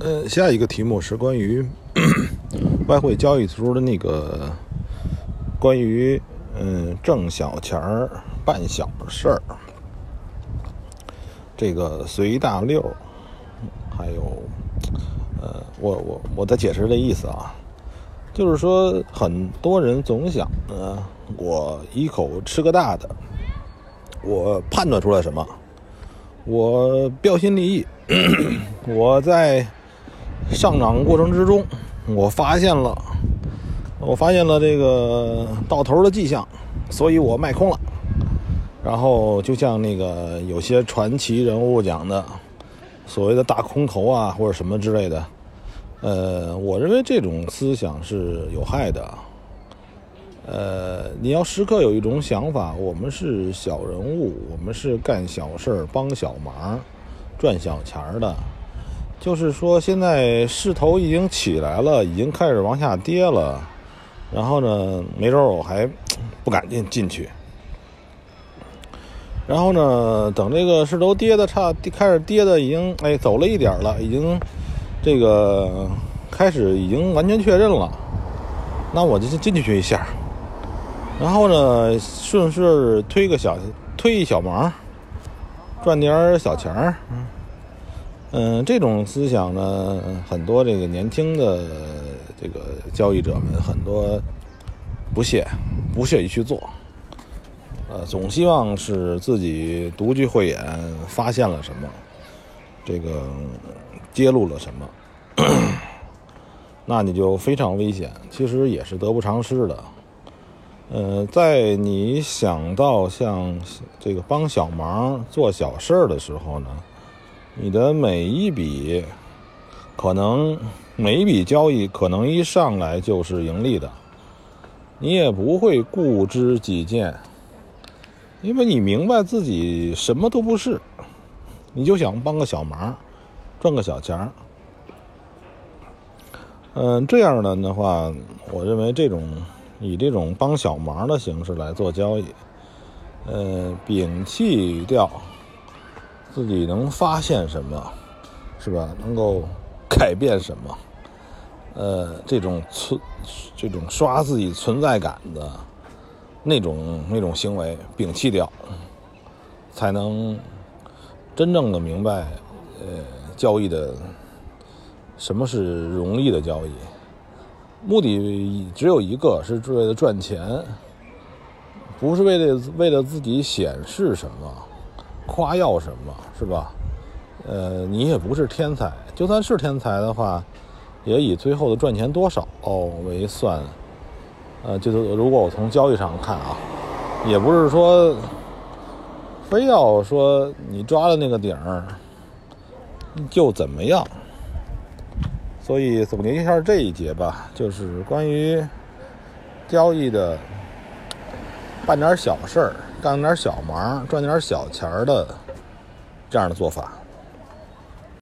呃，下一个题目是关于 外汇交易时候的那个关于嗯挣小钱儿办小事儿，这个随大溜，还有呃，我我我再解释这意思啊，就是说很多人总想呢，我一口吃个大的，我判断出来什么，我标新立异，我在。上涨过程之中，我发现了，我发现了这个到头的迹象，所以我卖空了。然后就像那个有些传奇人物讲的，所谓的大空头啊，或者什么之类的，呃，我认为这种思想是有害的。呃，你要时刻有一种想法，我们是小人物，我们是干小事帮小忙、赚小钱的。就是说，现在势头已经起来了，已经开始往下跌了。然后呢，没准我还不敢进进去。然后呢，等这个势头跌的差，开始跌的已经哎走了一点了，已经这个开始已经完全确认了。那我就进去一下。然后呢，顺势推个小推一小忙，赚点小钱儿。嗯这种思想呢，很多这个年轻的这个交易者们很多不屑，不屑于去做。呃，总希望是自己独具慧眼，发现了什么，这个揭露了什么，那你就非常危险，其实也是得不偿失的。呃，在你想到像这个帮小忙、做小事儿的时候呢？你的每一笔，可能每一笔交易可能一上来就是盈利的，你也不会固执己见，因为你明白自己什么都不是，你就想帮个小忙，赚个小钱儿。嗯，这样的的话，我认为这种以这种帮小忙的形式来做交易，呃，摒弃掉。自己能发现什么，是吧？能够改变什么？呃，这种存，这种刷自己存在感的那种那种行为，摒弃掉，才能真正的明白，呃，交易的什么是容易的交易，目的只有一个，是为了赚钱，不是为了为了自己显示什么。夸耀什么是吧？呃，你也不是天才，就算是天才的话，也以最后的赚钱多少为算。呃，就是如果我从交易上看啊，也不是说非要说你抓了那个顶儿就怎么样。所以总结一下这一节吧，就是关于交易的。办点小事儿，干点小忙，赚点小钱儿的这样的做法。